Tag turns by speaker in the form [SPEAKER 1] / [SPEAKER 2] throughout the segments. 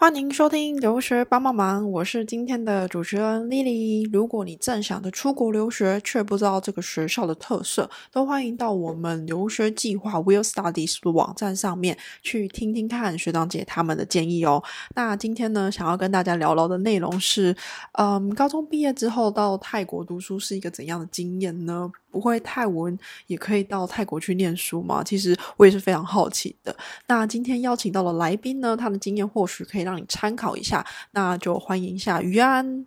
[SPEAKER 1] 欢迎收听留学帮帮忙，我是今天的主持人 Lily。如果你正想着出国留学，却不知道这个学校的特色，都欢迎到我们留学计划 Will Studies 的网站上面去听听看学长姐他们的建议哦。那今天呢，想要跟大家聊聊的内容是，嗯，高中毕业之后到泰国读书是一个怎样的经验呢？不会泰文也可以到泰国去念书吗？其实我也是非常好奇的。那今天邀请到了来宾呢，他的经验或许可以让你参考一下。那就欢迎一下于安。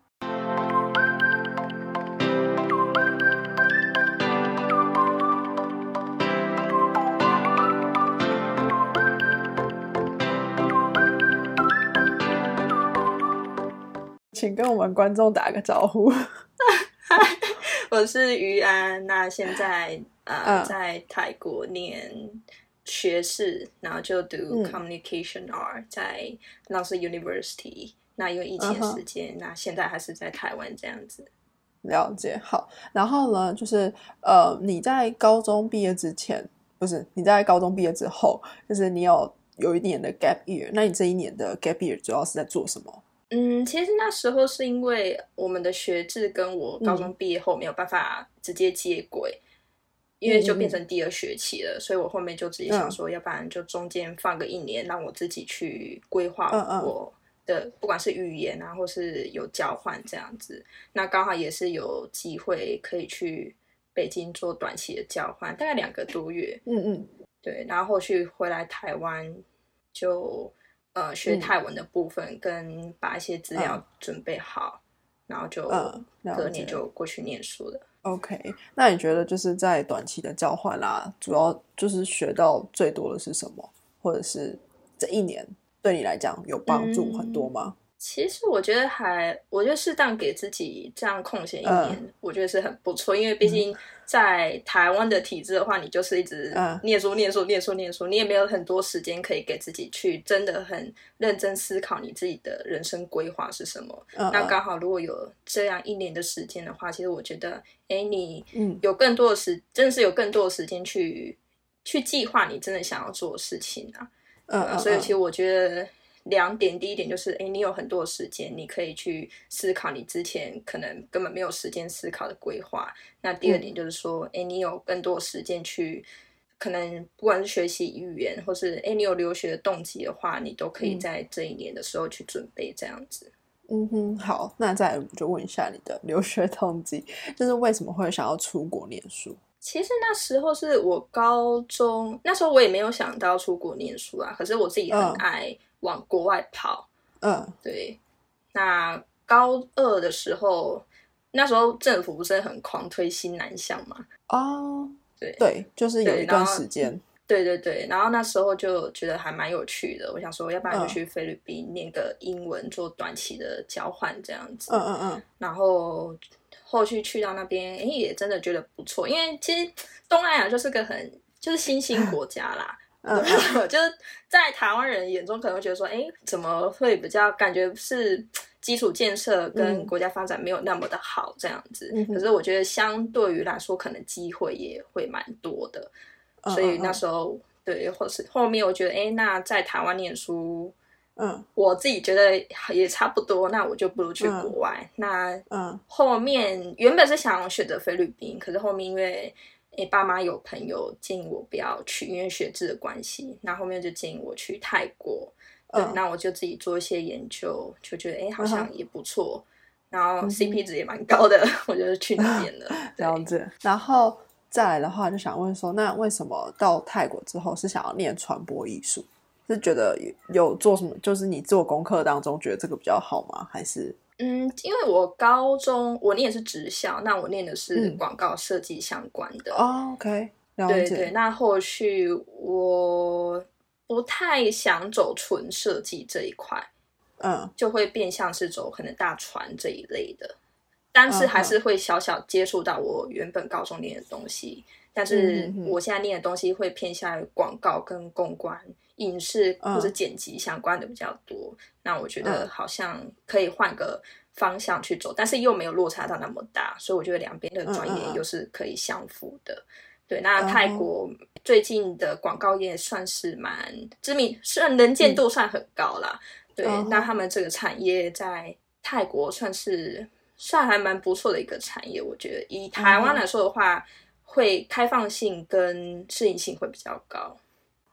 [SPEAKER 1] 请跟我们观众打个招呼。
[SPEAKER 2] 我是于安，那现在呃在泰国念学士，然后就读 Communication R 在 London University。那因为疫情时间，那现在还是在台湾这样子。
[SPEAKER 1] 了解，好。然后呢，就是呃你在高中毕业之前，不是你在高中毕业之后，就是你有有一年的 gap year。那你这一年的 gap year 主要是在做什么？
[SPEAKER 2] 嗯，其实那时候是因为我们的学制跟我高中毕业后没有办法直接接轨，因为就变成第二学期了，所以我后面就直接想说，要不然就中间放个一年，让我自己去规划我的，不管是语言啊，或是有交换这样子。那刚好也是有机会可以去北京做短期的交换，大概两个多月。嗯嗯，对，然后后续回来台湾就。呃，学泰文的部分跟把一些资料准备好，然后就隔年就过去念书了。
[SPEAKER 1] OK，那你觉得就是在短期的交换啦，主要就是学到最多的是什么？或者是这一年对你来讲有帮助很多吗？
[SPEAKER 2] 其实我觉得还，我觉得适当给自己这样空闲一年，我觉得是很不错。因为毕竟在台湾的体制的话，你就是一直念书、念书、念书、念书，你也没有很多时间可以给自己去真的很认真思考你自己的人生规划是什么。那刚好如果有这样一年的时间的话，其实我觉得，哎，你有更多的时，真的是有更多的时间去去计划你真的想要做的事情啊。嗯，所以其实我觉得。两点，第一点就是，哎，你有很多时间，你可以去思考你之前可能根本没有时间思考的规划。那第二点就是说，哎，你有更多时间去，可能不管是学习语言，或是哎，你有留学的动机的话，你都可以在这一年的时候去准备这样子。
[SPEAKER 1] 嗯哼，好，那再就问一下你的留学动机，就是为什么会想要出国念书？
[SPEAKER 2] 其实那时候是我高中，那时候我也没有想到出国念书啊，可是我自己很爱。往国外跑，嗯，对。那高二的时候，那时候政府不是很狂推新南向嘛？
[SPEAKER 1] 哦，对对，就是有一段时间，
[SPEAKER 2] 对对对。然后那时候就觉得还蛮有趣的，我想说，要不然就去菲律宾念个英文，做短期的交换这样子。嗯嗯嗯。然后后续去到那边，哎，也真的觉得不错，因为其实东南亚就是个很就是新兴国家啦。嗯，就是在台湾人眼中可能会觉得说，哎，怎么会比较感觉是基础建设跟国家发展没有那么的好这样子？可是我觉得相对于来说，可能机会也会蛮多的。所以那时候对，或是后面我觉得，哎，那在台湾念书，嗯，我自己觉得也差不多，那我就不如去国外。那嗯，后面原本是想选择菲律宾，可是后面因为。诶，爸妈有朋友建议我不要去，因为学制的关系。那后面就建议我去泰国，对，那我就自己做一些研究，就觉得诶好像也不错，然后 CP 值也蛮高的，我就去那边了。
[SPEAKER 1] 这样子，然后再来的话，就想问说，那为什么到泰国之后是想要念传播艺术？是觉得有做什么？就是你做功课当中觉得这个比较好吗？还是？
[SPEAKER 2] 嗯，因为我高中我念的是职校，那我念的是广告设计相关的。
[SPEAKER 1] 哦，OK，
[SPEAKER 2] 对对。那后续我不太想走纯设计这一块，嗯，就会变相是走可能大船这一类的，但是还是会小小接触到我原本高中念的东西。但是我现在念的东西会偏向于广告跟公关、影视或者剪辑相关的比较多。那我觉得好像可以换个方向去走，但是又没有落差到那么大，所以我觉得两边的专业又是可以相符的。对，那泰国最近的广告业算是蛮知名，算能见度算很高啦。对，那他们这个产业在泰国算是算还蛮不错的一个产业，我觉得以台湾来说的话，会开放性跟适应性会比较高。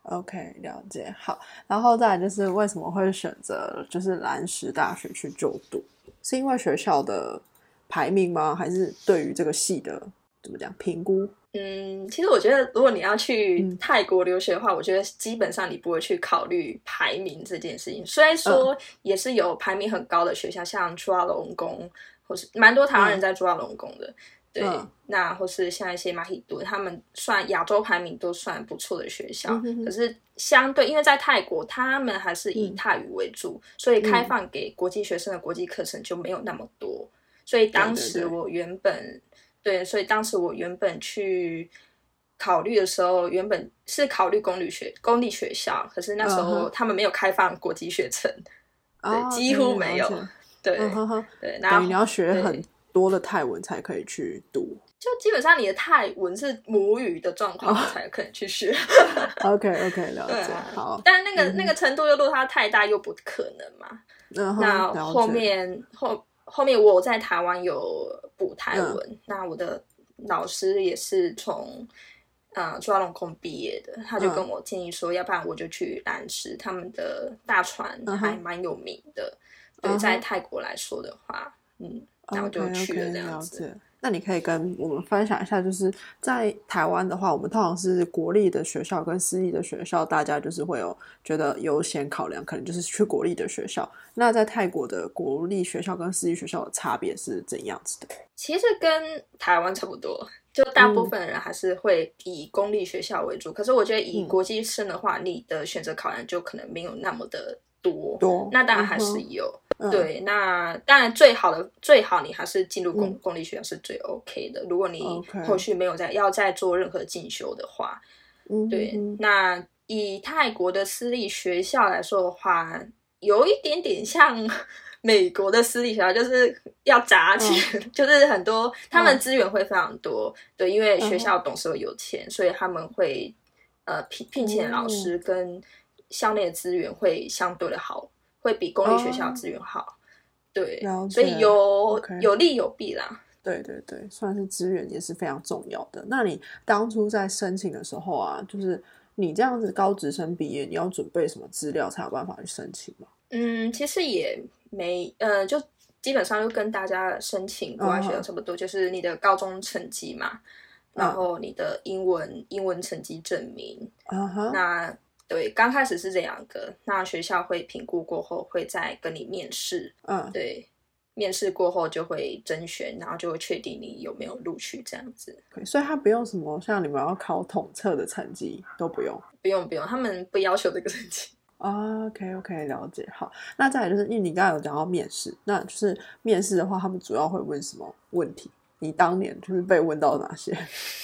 [SPEAKER 1] OK，了解。好，然后再来就是为什么会选择就是蓝石大学去就读？是因为学校的排名吗？还是对于这个系的怎么讲评估？
[SPEAKER 2] 嗯，其实我觉得，如果你要去泰国留学的话，我觉得基本上你不会去考虑排名这件事情。虽然说也是有排名很高的学校，像朱拉隆功，或是蛮多台湾人在朱拉隆功的，对。那或是像一些马希顿，他们算亚洲排名都算不错的学校。可是相对，因为在泰国，他们还是以泰语为主，所以开放给国际学生的国际课程就没有那么多。所以当时我原本。对，所以当时我原本去考虑的时候，原本是考虑公立学公立学校，可是那时候他们没有开放国际学程，对，几乎没有。对，对，然后
[SPEAKER 1] 你要学很多的泰文才可以去读，
[SPEAKER 2] 就基本上你的泰文是母语的状况才可能去学。
[SPEAKER 1] OK OK，了解。好，
[SPEAKER 2] 但那个那个程度又落差太大，又不可能嘛。那后面后。后面我在台湾有补泰文，那我的老师也是从呃朱拉隆功毕业的，他就跟我建议说，要不然我就去蓝石，他们的大船还蛮有名的，对，在泰国来说的话，嗯，然后就去了这样子。
[SPEAKER 1] 那你可以跟我们分享一下，就是在台湾的话，我们通常是国立的学校跟私立的学校，大家就是会有觉得优先考量，可能就是去国立的学校。那在泰国的国立学校跟私立学校的差别是怎样子的？
[SPEAKER 2] 其实跟台湾差不多，就大部分人还是会以公立学校为主。可是我觉得以国际生的话，你的选择考量就可能没有那么的多。
[SPEAKER 1] 多，
[SPEAKER 2] 那当然还是有。对，那当然最好的最好你还是进入公公立学校是最 OK 的。如果你后续没有再要再做任何进修的话，对，那以泰国的私立学校来说的话，有一点点像 美国的私立学校，就是要砸钱，就是很多他们资源会非常多。对，因为学校董事会有钱，所以他们会呃聘聘请老师跟校内的资源会相对的好。会比公立学校资源好，对，所以有有利有弊啦。
[SPEAKER 1] 对对对，算是资源也是非常重要的。那你当初在申请的时候啊，就是你这样子高职生毕业，你要准备什么资料才有办法去申请吗？
[SPEAKER 2] 嗯，其实也没，呃，就基本上就跟大家申请国外学校差不多，就是你的高中成绩嘛，然后你的英文英文成绩证明，那。对，刚开始是这两个，那学校会评估过后，会再跟你面试。嗯，对，面试过后就会甄选，然后就会确定你有没有录取这样子。
[SPEAKER 1] 所以他不用什么像你们要考统测的成绩都不用，
[SPEAKER 2] 不用不用，他们不要求这个成绩。
[SPEAKER 1] OK OK，了解。好，那再来就是，因为你刚刚有讲到面试，那就是面试的话，他们主要会问什么问题？你当年就是被问到哪些？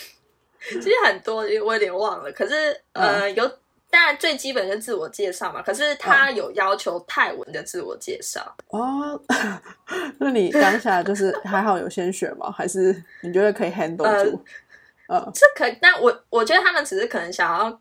[SPEAKER 2] 其实很多，我有点忘了。可是呃，有。当然，最基本是自我介绍嘛。可是他有要求泰文的自我介绍
[SPEAKER 1] 哦。那你当下就是还好有先学吗？还是你觉得可以 handle 住？
[SPEAKER 2] 呃，这可，但我我觉得他们只是可能想要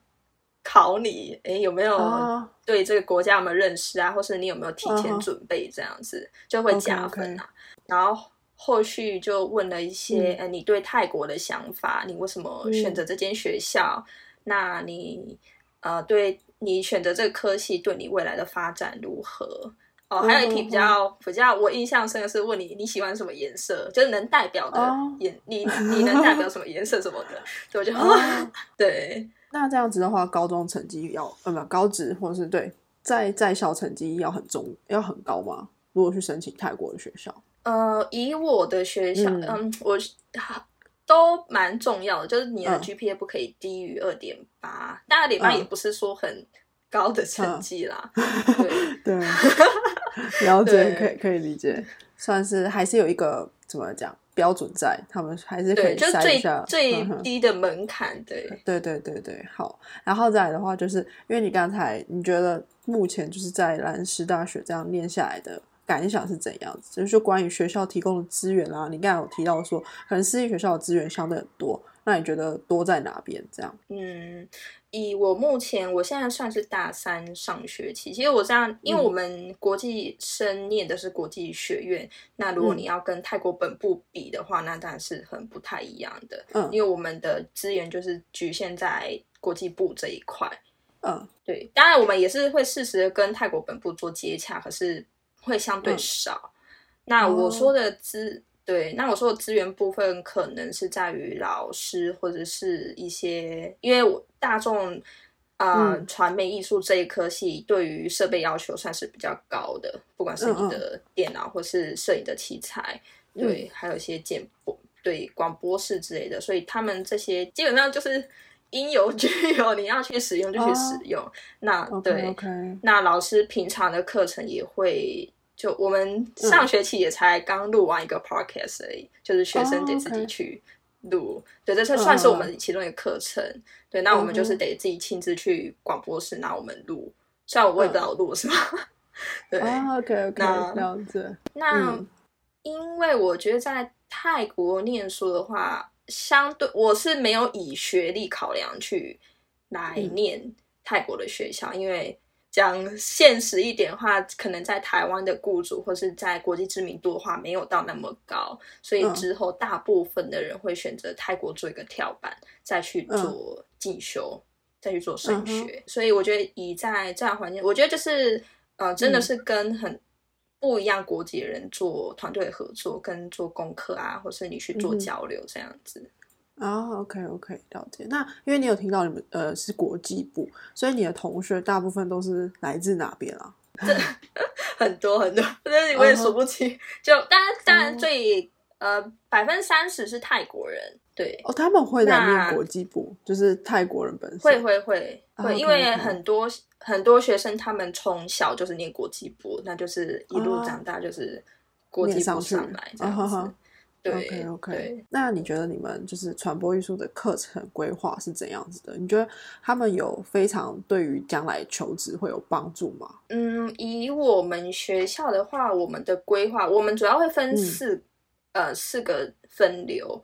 [SPEAKER 2] 考你，哎，有没有对这个国家有没有认识啊？或是你有没有提前准备这样子，就会加分啊。然后后续就问了一些，呃，你对泰国的想法，你为什么选择这间学校？那你。呃，对你选择这个科系，对你未来的发展如何？哦，还有一题比较比较我印象深的是问你你喜欢什么颜色，就是能代表的颜，你你能代表什么颜色什么的，所以我就 对。
[SPEAKER 1] 那这样子的话，高中成绩要呃不高职或者是对在在校成绩要很重要很高吗？如果去申请泰国的学校？
[SPEAKER 2] 呃，以我的学校，嗯，我。都蛮重要的，就是你的 GPA 不可以低于二点八，二点八也不是说很高的成绩啦。对。
[SPEAKER 1] 对，了解可以可以理解，算是还是有一个怎么讲标准在，他们还是可以筛一下
[SPEAKER 2] 最低的门槛。对。
[SPEAKER 1] 对对对对，好，然后再来的话，就是因为你刚才你觉得目前就是在兰师大学这样念下来的感想是怎样子？就是关于学校提供的资源啊，你刚才有提到说，可能私立学校的资源相对很多，那你觉得多在哪边？这样？
[SPEAKER 2] 嗯，以我目前，我现在算是大三上学期。其实我这样，因为我们国际生念的是国际学院，那如果你要跟泰国本部比的话，那当然是很不太一样的。嗯，因为我们的资源就是局限在国际部这一块。嗯，对，当然我们也是会适时的跟泰国本部做接洽，可是会相对少。那我说的资，对，那我说的资源部分，可能是在于老师或者是一些，因为我大众啊传媒艺术这一科系对于设备要求算是比较高的，不管是你的电脑或是摄影的器材，对，还有一些剪播，对，广播室之类的，所以他们这些基本上就是。应有俱有，你要去使用就去使用。那对，那老师平常的课程也会，就我们上学期也才刚录完一个 podcast 而已，就是学生得自己去录。对，这这算是我们其中一个课程。对，那我们就是得自己亲自去广播室拿我们录，虽然我也不知道录什么。对
[SPEAKER 1] ，OK OK，这样子。
[SPEAKER 2] 那因为我觉得在泰国念书的话。相对我是没有以学历考量去来念泰国的学校，因为讲现实一点的话，可能在台湾的雇主或是在国际知名度的话没有到那么高，所以之后大部分的人会选择泰国做一个跳板，再去做进修，再去做升学。所以我觉得以在这样环境，我觉得就是呃，真的是跟很。不一样国籍的人做团队合作，跟做功课啊，或是你去做交流这样子
[SPEAKER 1] 啊。OK OK，了解。那因为你有听到你们呃是国际部，所以你的同学大部分都是来自哪边啊？
[SPEAKER 2] 很 多很多，但是我也数不清。就当然当然最呃百分之三十是泰国人，对
[SPEAKER 1] 哦，他们会来念国际部，就是泰国人本身
[SPEAKER 2] 会会会会，因为很多。很多学生他们从小就是念国际部，那就是一路长大就是国际部上来这样子。对
[SPEAKER 1] ，OK，那你觉得你们就是传播艺术的课程规划是怎样子的？你觉得他们有非常对于将来求职会有帮助吗？
[SPEAKER 2] 嗯，以我们学校的话，我们的规划，我们主要会分四呃四个分流。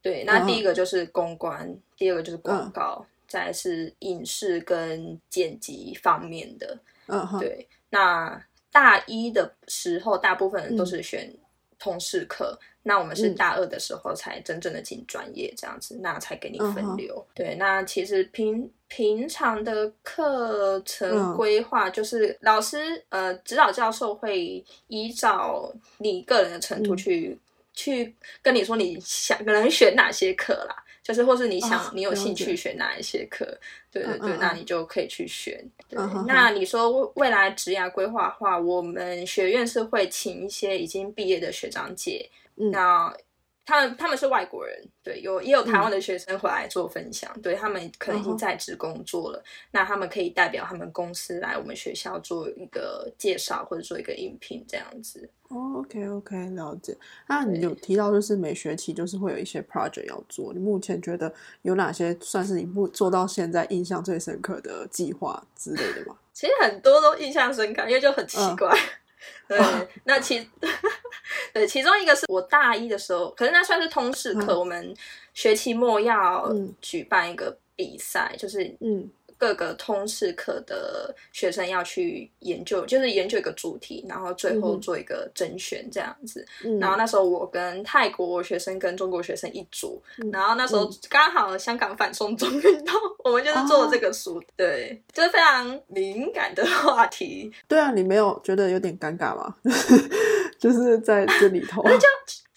[SPEAKER 2] 对，那第一个就是公关，第二个就是广告。再是影视跟剪辑方面的，嗯，对。那大一的时候，大部分人都是选通识课，那我们是大二的时候才真正的进专业这样子，那才给你分流。对，那其实平平常的课程规划，就是老师呃指导教授会依照你个人的程度去去跟你说你想可能选哪些课啦。就是，或是你想，你有兴趣选哪一些课？对对对，那你就可以去选。对，那你说未来职业规划的话，我们学院是会请一些已经毕业的学长姐，那。他们他们是外国人，对，有也有台湾的学生回来做分享，对他们可能已经在职工作了，那他们可以代表他们公司来我们学校做一个介绍或者做一个应聘这样子。
[SPEAKER 1] 哦，OK OK，了解。那你有提到就是每学期就是会有一些 project 要做，你目前觉得有哪些算是你目做到现在印象最深刻的计划之类的吗？
[SPEAKER 2] 其实很多都印象深刻，因为就很奇怪。对，那其对其中一个是我大一的时候，可是那算是通识课，我们学期末要举办一个比赛，就是嗯。各个通识课的学生要去研究，就是研究一个主题，然后最后做一个甄选这样子。然后那时候我跟泰国学生跟中国学生一组，然后那时候刚好香港反送中运动，我们就是做这个书，对，就是非常敏感的话题。
[SPEAKER 1] 对啊，你没有觉得有点尴尬吗？就是在这里头，
[SPEAKER 2] 就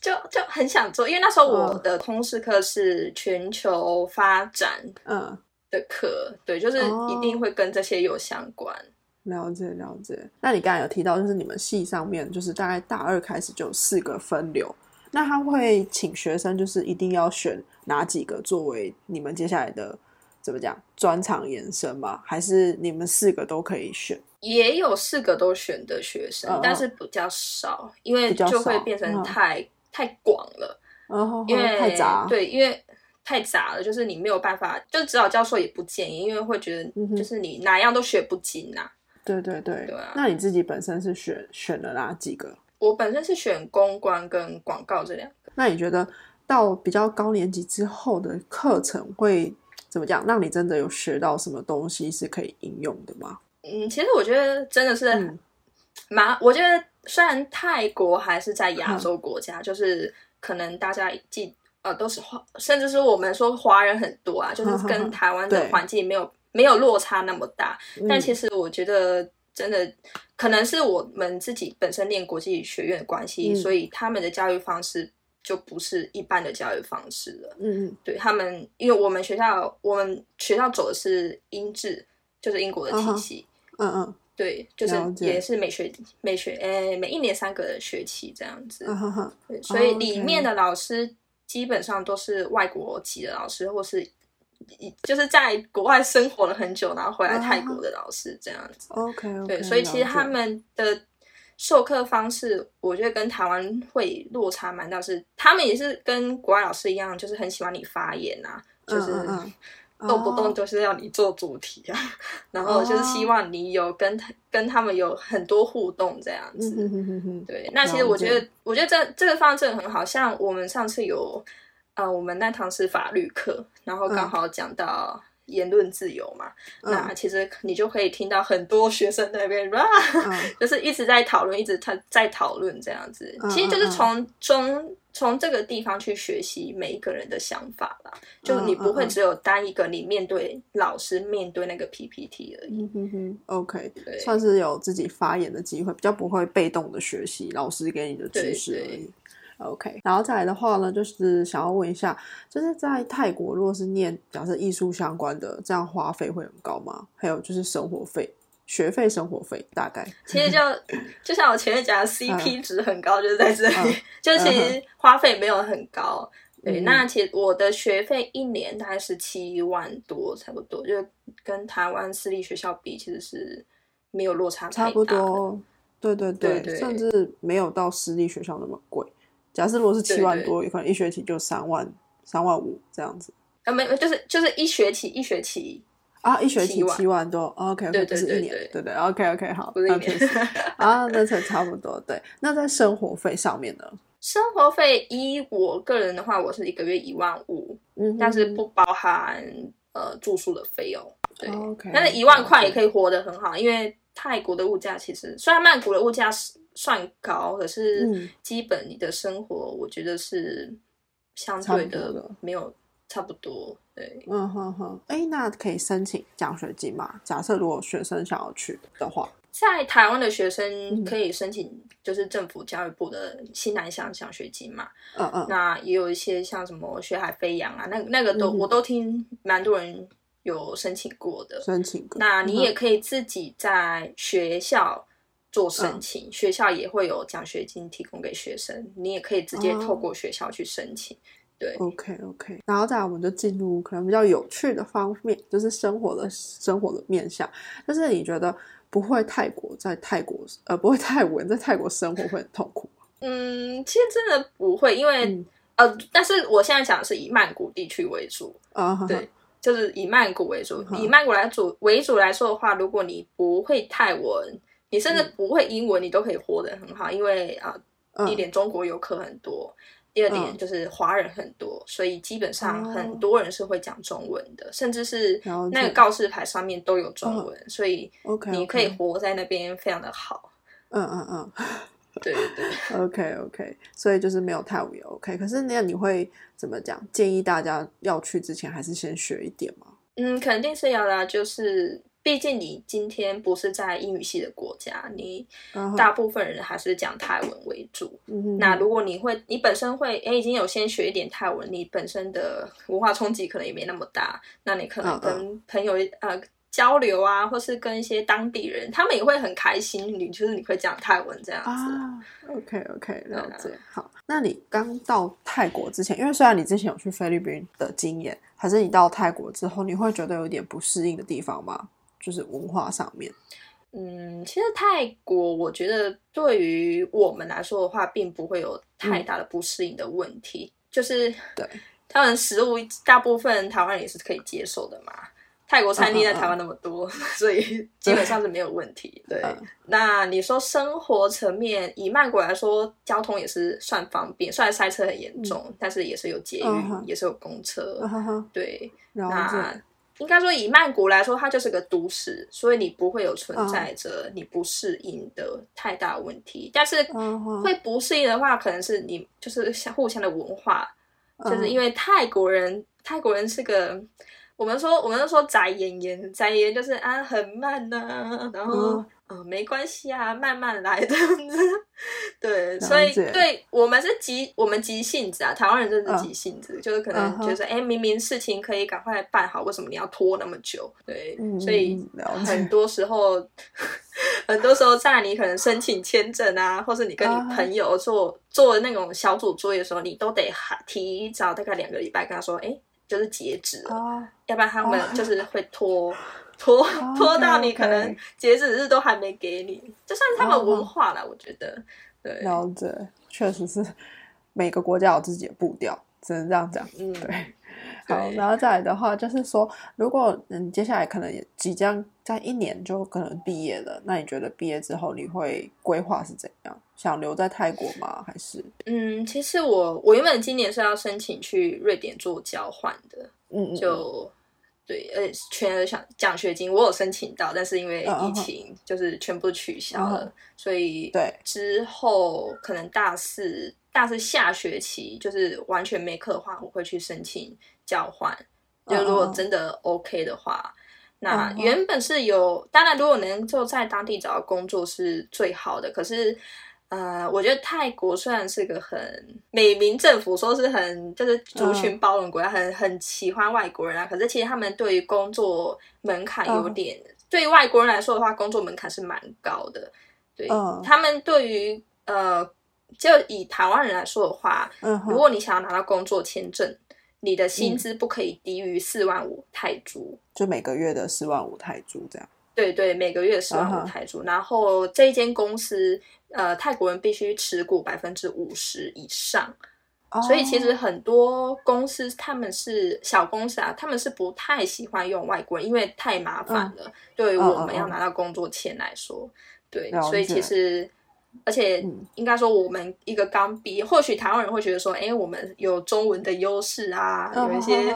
[SPEAKER 2] 就就很想做，因为那时候我的通识课是全球发展，嗯。的课，对，就是一定会跟这些有相关。
[SPEAKER 1] 了解了解。那你刚才有提到，就是你们系上面，就是大概大二开始就有四个分流，那他会请学生，就是一定要选哪几个作为你们接下来的怎么讲专场延伸吗？还是你们四个都可以选？
[SPEAKER 2] 也有四个都选的学生，但是比较少，因为就会变成太太广了，因为
[SPEAKER 1] 太杂。
[SPEAKER 2] 对，因为。太杂了，就是你没有办法，就是指导教授也不建议，因为会觉得就是你哪样都学不精呐。
[SPEAKER 1] 对对对，对啊。那你自己本身是选选了哪几个？
[SPEAKER 2] 我本身是选公关跟广告这两个。
[SPEAKER 1] 那你觉得到比较高年级之后的课程会怎么讲？让你真的有学到什么东西是可以应用的吗？
[SPEAKER 2] 嗯，其实我觉得真的是蛮，我觉得虽然泰国还是在亚洲国家，就是可能大家记呃都是华，甚至是我们说华人很多啊，就是跟台湾的环境没有没有落差那么大。但其实我觉得真的可能是我们自己本身念国际学院的关系，所以他们的教育方式就不是一般的教育方式了。嗯嗯，对他们，因为我们学校我们学校走的是英制，就是英国的体系。嗯嗯，对，就是也是每学每学诶每一年三个学期这样子，对，所以里面的老师基本上都是外国籍的老师，或是就是在国外生活了很久，然后回来泰国的老师这样子。
[SPEAKER 1] OK，
[SPEAKER 2] 对，所以其实他们的授课方式，我觉得跟台湾会落差蛮大，是他们也是跟国外老师一样，就是很喜欢你发言啊，就是。动不动就是要你做主题啊，然后就是希望你有跟他跟他们有很多互动这样子。对，那其实我觉得，我觉得这这个方式很好，像我们上次有啊，我们那堂是法律课，然后刚好讲到言论自由嘛，那其实你就可以听到很多学生那边哇，就是一直在讨论，一直他在讨论这样子，其实就是从中。从这个地方去学习每一个人的想法啦，就你不会只有单一个你面对老师面对那个 PPT 而已。嗯
[SPEAKER 1] 哼，OK，对，算是有自己发言的机会，比较不会被动的学习老师给你的知识而已。OK，然后再来的话呢，就是想要问一下，就是在泰国如果是念假设艺术相关的，这样花费会很高吗？还有就是生活费。学费、生活费大概，
[SPEAKER 2] 其实就就像我前面讲的，CP 值很高，就是在这里，就其实花费没有很高。对，那其实我的学费一年大概是七万多，差不多，就跟台湾私立学校比，其实是没有落差
[SPEAKER 1] 差不多。对对对，甚至没有到私立学校那么贵。假设如果是七万多，有可能一学期就三万、三万五这样子。
[SPEAKER 2] 啊，没，就是就是一学期一学期。
[SPEAKER 1] 啊，一学期七万多，OK，不是一年，对对，OK OK，好，啊，那才差不多。对，那在生活费上面呢？
[SPEAKER 2] 生活费依我个人的话，我是一个月一万五，嗯，但是不包含呃住宿的费用。对，OK，但是一万块也可以活得很好，因为泰国的物价其实虽然曼谷的物价算高，可是基本你的生活我觉得是相对的没有。差不多，对，嗯
[SPEAKER 1] 哼哼，哎，那可以申请奖学金吗？假设如果学生想要去的话，
[SPEAKER 2] 在台湾的学生可以申请，就是政府教育部的西南向奖学金嘛。嗯嗯，那也有一些像什么学海飞扬啊，那那个都我都听蛮多人有申请过的。
[SPEAKER 1] 申请过，
[SPEAKER 2] 那你也可以自己在学校做申请，学校也会有奖学金提供给学生，你也可以直接透过学校去申请。对
[SPEAKER 1] ，OK OK，然后再来我们就进入可能比较有趣的方面，就是生活的生活的面向。就是你觉得不会泰国在泰国呃不会泰文在泰国生活会很痛苦吗？
[SPEAKER 2] 嗯，其实真的不会，因为呃，但是我现在讲的是以曼谷地区为主啊，对，就是以曼谷为主，以曼谷来主为主来说的话，如果你不会泰文，你甚至不会英文，你都可以活得很好，因为啊，一点中国游客很多。第二点就是华人很多，所以基本上很多人是会讲中文的，甚至是那个告示牌上面都有中文，所以你可以活在那边非常的好。嗯嗯嗯，对对对。
[SPEAKER 1] OK OK，所以就是没有泰语 OK，可是那你会怎么讲？建议大家要去之前还是先学一点吗？
[SPEAKER 2] 嗯，肯定是要啦，就是。毕竟你今天不是在英语系的国家，你大部分人还是讲泰文为主。那如果你会，你本身会，哎，已经有先学一点泰文，你本身的文化冲击可能也没那么大。那你可能跟朋友呃交流啊，或是跟一些当地人，他们也会很开心。你就是你会讲泰文这样子。
[SPEAKER 1] OK OK，了解。好，那你刚到泰国之前，因为虽然你之前有去菲律宾的经验，还是你到泰国之后，你会觉得有点不适应的地方吗？就是文化上面，
[SPEAKER 2] 嗯，其实泰国我觉得对于我们来说的话，并不会有太大的不适应的问题。就是
[SPEAKER 1] 对
[SPEAKER 2] 他们食物大部分台湾人也是可以接受的嘛。泰国餐厅在台湾那么多，所以基本上是没有问题。对，那你说生活层面，以曼谷来说，交通也是算方便，虽然塞车很严重，但是也是有捷运，也是有公车。对，那应该说以曼谷来说，它就是个都市，所以你不会有存在着你不适应的太大问题。但是会不适应的话，可能是你就是相互相的文化，就是因为泰国人，泰国人是个。我们说，我们说宅言言，宅言就是啊，很慢呐，然后嗯，没关系啊，慢慢来这样子。对，所以对我们是急，我们急性子啊，台湾人真的是急性子，就是可能觉得，哎，明明事情可以赶快办好，为什么你要拖那么久？对，所以很多时候，很多时候在你可能申请签证啊，或是你跟你朋友做做那种小组作业的时候，你都得提早大概两个礼拜跟他说，哎。就是截止了，要不然他们就是会拖 拖 拖到你可能截止日都还没给你，就算是他们文化了，我觉得。对，
[SPEAKER 1] 了解，确实是每个国家有自己的步调，只能这样讲。嗯，对。好，然后再来的话，就是说，如果嗯接下来可能也即将在一年就可能毕业了，那你觉得毕业之后你会规划是怎样？想留在泰国吗？还是？
[SPEAKER 2] 嗯，其实我我原本今年是要申请去瑞典做交换的，嗯嗯，就对，呃，全额奖奖学金我有申请到，但是因为疫情就是全部取消了，所以
[SPEAKER 1] 对
[SPEAKER 2] 之后可能大四大四下学期就是完全没课的话，我会去申请。交换，就如果真的 OK 的话，那原本是有，当然如果能够在当地找到工作是最好的。可是，呃，我觉得泰国虽然是个很美名政府，说是很就是族群包容国家，很很喜欢外国人啊。可是其实他们对于工作门槛有点，对于外国人来说的话，工作门槛是蛮高的。对他们对于呃，就以台湾人来说的话，如果你想要拿到工作签证。你的薪资不可以低于四万五泰铢，
[SPEAKER 1] 就每个月的四万五泰铢这样。
[SPEAKER 2] 对对，每个月四万五泰铢。然后这一间公司，呃，泰国人必须持股百分之五十以上。所以其实很多公司他们是小公司啊，他们是不太喜欢用外国人，因为太麻烦了。对于我们要拿到工作签来说，对，所以其实。而且应该说，我们一个刚毕业，或许台湾人会觉得说，哎，我们有中文的优势啊，有一些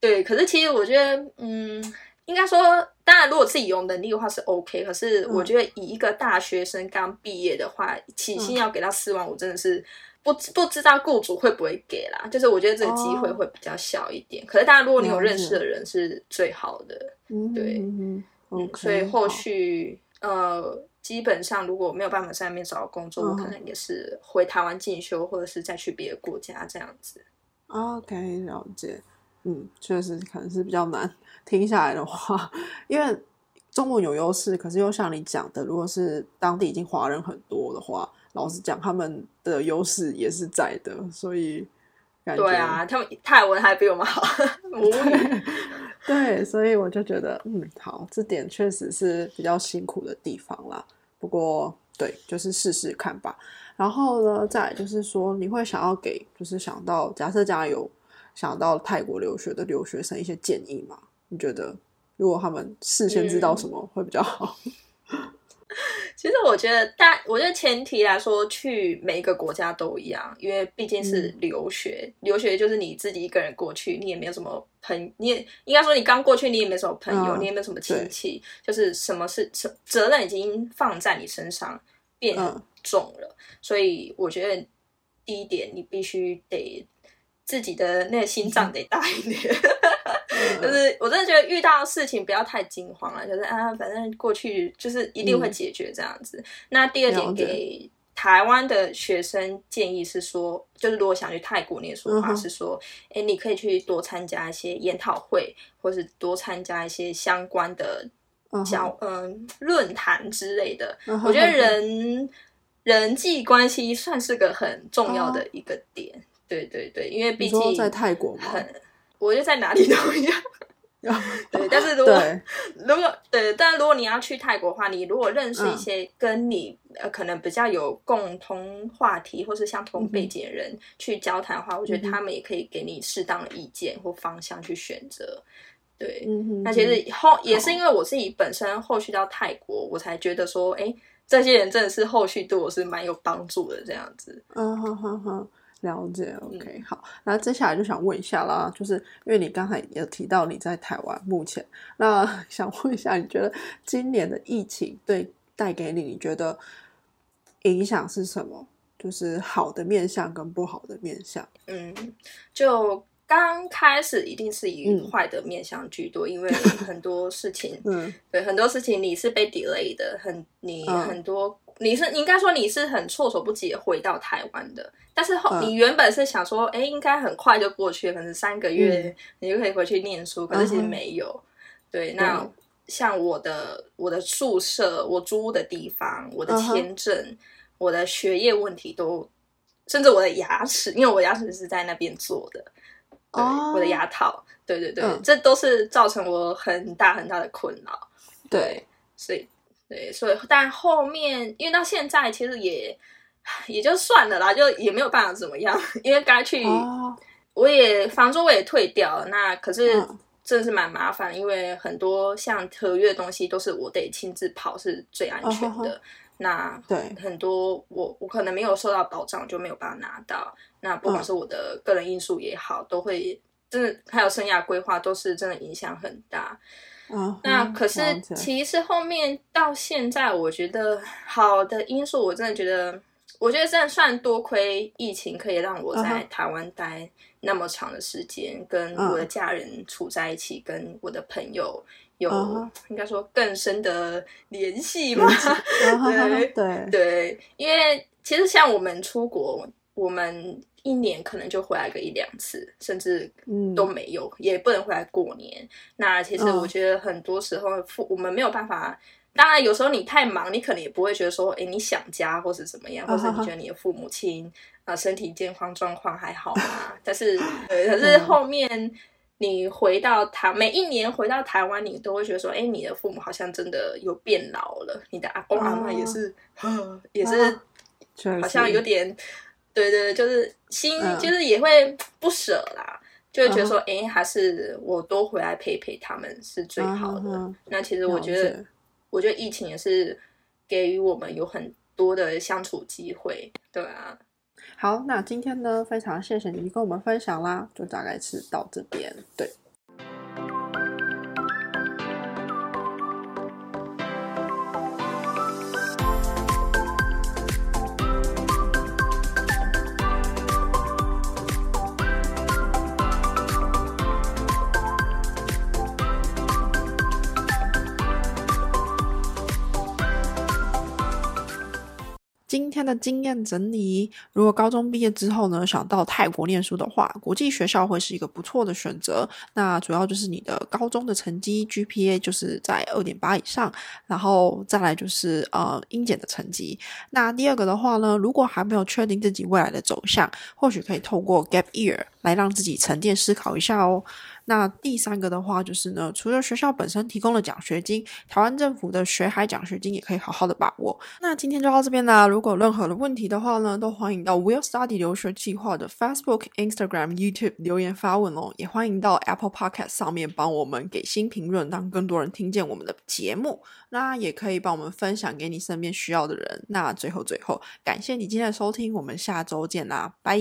[SPEAKER 2] 对。可是其实我觉得，嗯，应该说，当然如果自己有能力的话是 OK。可是我觉得以一个大学生刚毕业的话，起薪要给到四万五，真的是不不知道雇主会不会给啦。就是我觉得这个机会会比较小一点。可是当然，如果你有认识的人是最好的，对，嗯，所以后续呃。基本上，如果没有办法在那边找到工作，我可能也是回台湾进修，或者是再去别的国家这样子。
[SPEAKER 1] OK，了解。嗯，确实可能是比较难听下来的话，因为中文有优势，可是又像你讲的，如果是当地已经华人很多的话，老实讲，他们的优势也是在的，所以感觉
[SPEAKER 2] 对啊，他们泰文还比我们好。
[SPEAKER 1] 对，所以我就觉得，嗯，好，这点确实是比较辛苦的地方啦。不过，对，就是试试看吧。然后呢，再就是说，你会想要给，就是想到假设将来有想到泰国留学的留学生一些建议吗？你觉得，如果他们事先知道什么会比较好？
[SPEAKER 2] 其实我觉得，大我觉得前提来说，去每一个国家都一样，因为毕竟是留学，留学就是你自己一个人过去，你也没有什么朋，你也应该说你刚过去，你也没什么朋友，你也没有什么亲戚，就是什么是责责任已经放在你身上变重了，所以我觉得第一点，你必须得自己的那个心脏得大一点。就是我真的觉得遇到事情不要太惊慌了，就是啊，反正过去就是一定会解决这样子。那第二点给台湾的学生建议是说，就是如果想去泰国念书的话，是说，哎，你可以去多参加一些研讨会，或是多参加一些相关的交嗯论坛之类的。我觉得人人际关系算是个很重要的一个点。对对对，因为毕竟
[SPEAKER 1] 在泰国嘛。
[SPEAKER 2] 我觉得在哪里都一样，对。但是如果如果对，但是如果你要去泰国的话，你如果认识一些跟你呃可能比较有共同话题或是相同背景的人去交谈的话，我觉得他们也可以给你适当的意见或方向去选择。对，那其实后也是因为我自己本身后续到泰国，我才觉得说，哎，这些人真的是后续对我是蛮有帮助的这样子。
[SPEAKER 1] 嗯哼哼哼，了解。OK，好，那接下来就想问一下啦，就是因为你刚才也提到你在台湾目前，那 想问一下，你觉得今年的疫情对带给你，你觉得影响是什么？就是好的面相跟不好的面相。
[SPEAKER 2] 嗯，就。刚开始一定是以坏的面相居多，因为 很多事情，嗯，对，很多事情你是被 delay 的，很你很多你是应该说你是很措手不及回到台湾的，但是后你原本是想说，哎，应该很快就过去，可能三个月你就可以回去念书，可是其实没有。对，那像我的我的宿舍，我租的地方，我的签证，我的学业问题都，甚至我的牙齿，因为我牙齿是在那边做的。对，我的牙套，对对对，这都是造成我很大很大的困扰。对，所以对，所以但后面因为到现在其实也也就算了啦，就也没有办法怎么样，因为该去我也房租我也退掉了，那可是真的是蛮麻烦，因为很多像合约的东西都是我得亲自跑是最安全的。那
[SPEAKER 1] 对
[SPEAKER 2] 很多我我可能没有受到保障，就没有办法拿到。那不管是我的个人因素也好，都会真的还有生涯规划，都是真的影响很大。
[SPEAKER 1] 嗯，
[SPEAKER 2] 那可是其实后面到现在，我觉得好的因素，我真的觉得，我觉得真的算多亏疫情，可以让我在台湾待那么长的时间，跟我的家人处在一起，跟我的朋友。有应该说更深的联系 嘛？对
[SPEAKER 1] 对
[SPEAKER 2] 对，因为其实像我们出国，我们一年可能就回来个一两次，甚至都没有，也不能回来过年。那其实我觉得很多时候父我们没有办法。当然，有时候你太忙，你可能也不会觉得说，哎，你想家或是怎么样，或者你觉得你的父母亲啊身体健康状况还好吗？但是，对，可是后面。你回到台，每一年回到台湾，你都会觉得说，哎，你的父母好像真的有变老了，你的阿公阿妈也是，也是，好像有点，对对，就是心，就是也会不舍啦，就会觉得说，哎，还是我多回来陪陪他们是最好的。那其实我觉得，我觉得疫情也是给予我们有很多的相处机会，对啊。
[SPEAKER 1] 好，那今天呢，非常谢谢你跟我们分享啦，就大概是到这边，对。今天的经验整理：如果高中毕业之后呢，想到泰国念书的话，国际学校会是一个不错的选择。那主要就是你的高中的成绩 GPA 就是在二点八以上，然后再来就是呃英检的成绩。那第二个的话呢，如果还没有确定自己未来的走向，或许可以透过 Gap Year 来让自己沉淀思考一下哦。那第三个的话就是呢，除了学校本身提供的奖学金，台湾政府的学海奖学金也可以好好的把握。那今天就到这边啦，如果任何的问题的话呢，都欢迎到 Will Study 留学计划的 Facebook、Instagram、YouTube 留言发问哦，也欢迎到 Apple Podcast 上面帮我们给新评论，让更多人听见我们的节目。那也可以帮我们分享给你身边需要的人。那最后最后，感谢你今天的收听，我们下周见啦，拜。